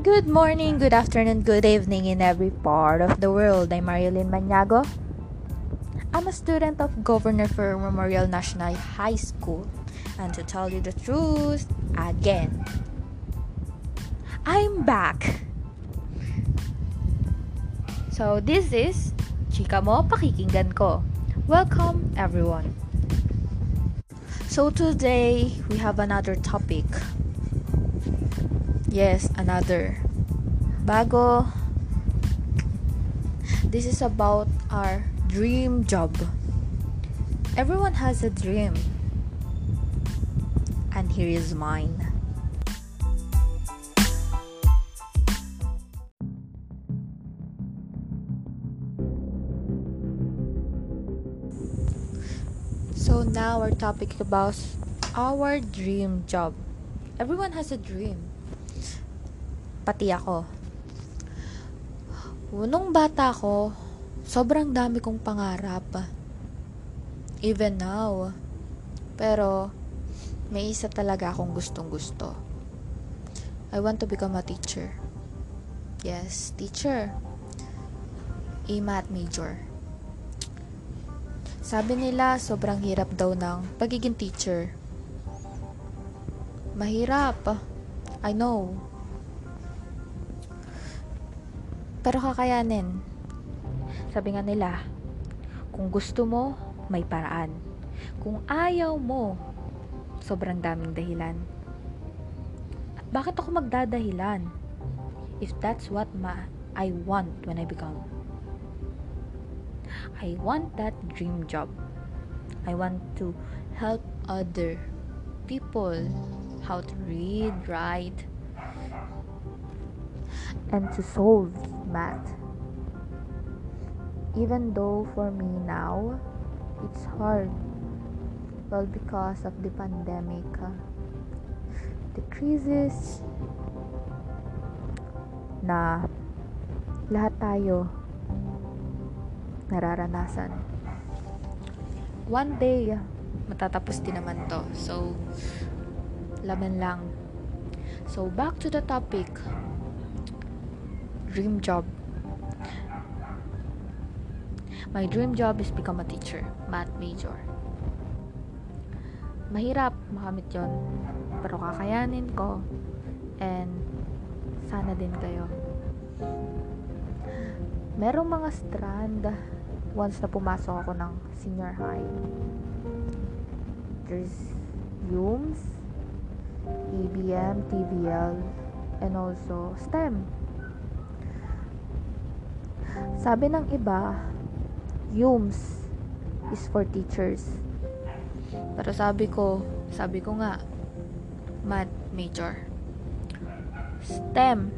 Good morning, good afternoon, good evening in every part of the world. I'm Marilyn Maniago. I'm a student of Governor for Memorial National High School. And to tell you the truth, again, I'm back. So this is Chika Mo Pakikinggan Ko. Welcome everyone. So today we have another topic. Yes, another. Bago. This is about our dream job. Everyone has a dream. And here is mine. So now our topic about our dream job. Everyone has a dream. Pati ako. Nung bata ko, sobrang dami kong pangarap. Even now. Pero, may isa talaga akong gustong gusto. I want to become a teacher. Yes, teacher. E-math major. Sabi nila, sobrang hirap daw ng pagiging teacher. Mahirap. I know. Pero kakayanin. Sabi nga nila, kung gusto mo, may paraan. Kung ayaw mo, sobrang daming dahilan. At bakit ako magdadahilan? If that's what ma I want when I become. I want that dream job. I want to help other people how to read, write, and to solve math. Even though for me now, it's hard. Well, because of the pandemic, uh, the crisis na lahat tayo nararanasan. One day, matatapos din naman to. So, laman lang. So, back to the topic. Dream job. My dream job is become a teacher, math major. Mahirap makamit yon pero kakayanin ko and sana din kayo. Merong mga strand once na pumasok ako ng senior high. There's UMS, EBM, TVL, and also STEM. Sabi ng iba, UMS is for teachers. Pero sabi ko, sabi ko nga, math major. STEM,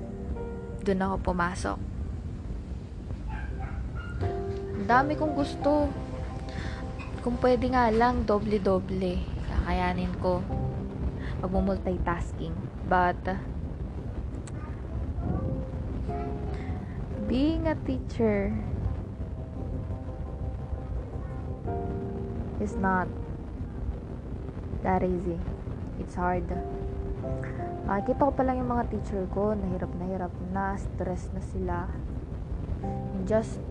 dun ako pumasok. Ang dami kong gusto. Kung pwede nga lang, doble-doble. Kakayanin ko. Magmumultitasking. But, being a teacher is not that easy. It's hard. Makikita ko pa lang yung mga teacher ko, nahirap na hirap na, stress na sila. Just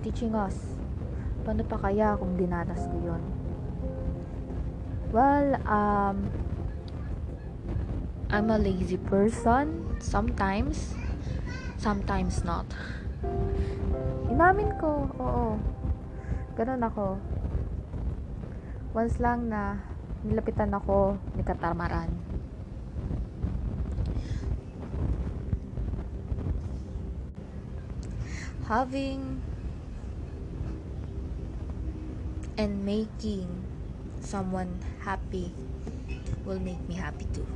teaching us. Paano pa kaya kung dinanas ko yun? Well, um, I'm a lazy person sometimes, sometimes not. Inamin ko, oo. Ganun ako. Once lang na nilapitan ako ni Katamaran. Having and making someone happy will make me happy too.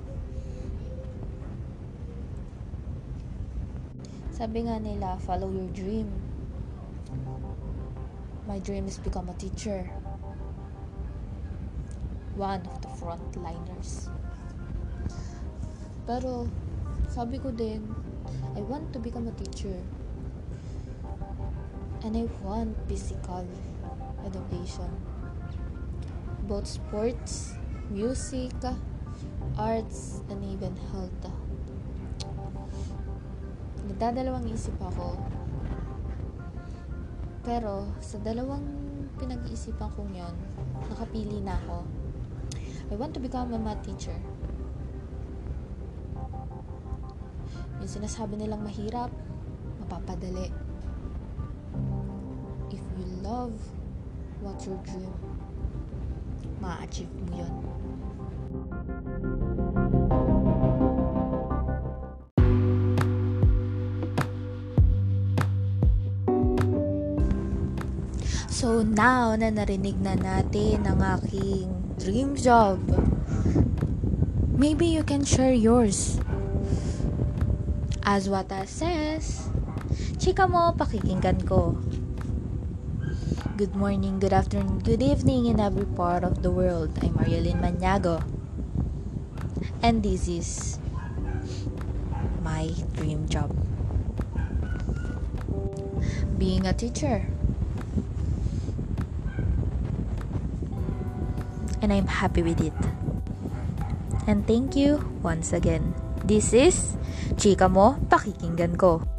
Sabi nga nila, follow your dream. My dream is become a teacher. One of the frontliners. Pero, sabi ko din, I want to become a teacher. And I want physical education. Both sports, music, arts, and even health. Nagdadalawang isip ako. Pero sa dalawang pinag-iisipan kong yon, nakapili na ako. I want to become a math teacher. Yung sinasabi nilang mahirap, mapapadali. If you love what your dream, ma-achieve mo yun. So now na narinig na natin ang aking dream job, maybe you can share yours. As Wata says, chika mo, pakikinggan ko. Good morning, good afternoon, good evening in every part of the world. I'm Marielyn Maniago. And this is my dream job. Being a teacher. And I'm happy with it. And thank you once again. This is Chika Mo, Pakikinggan Ko.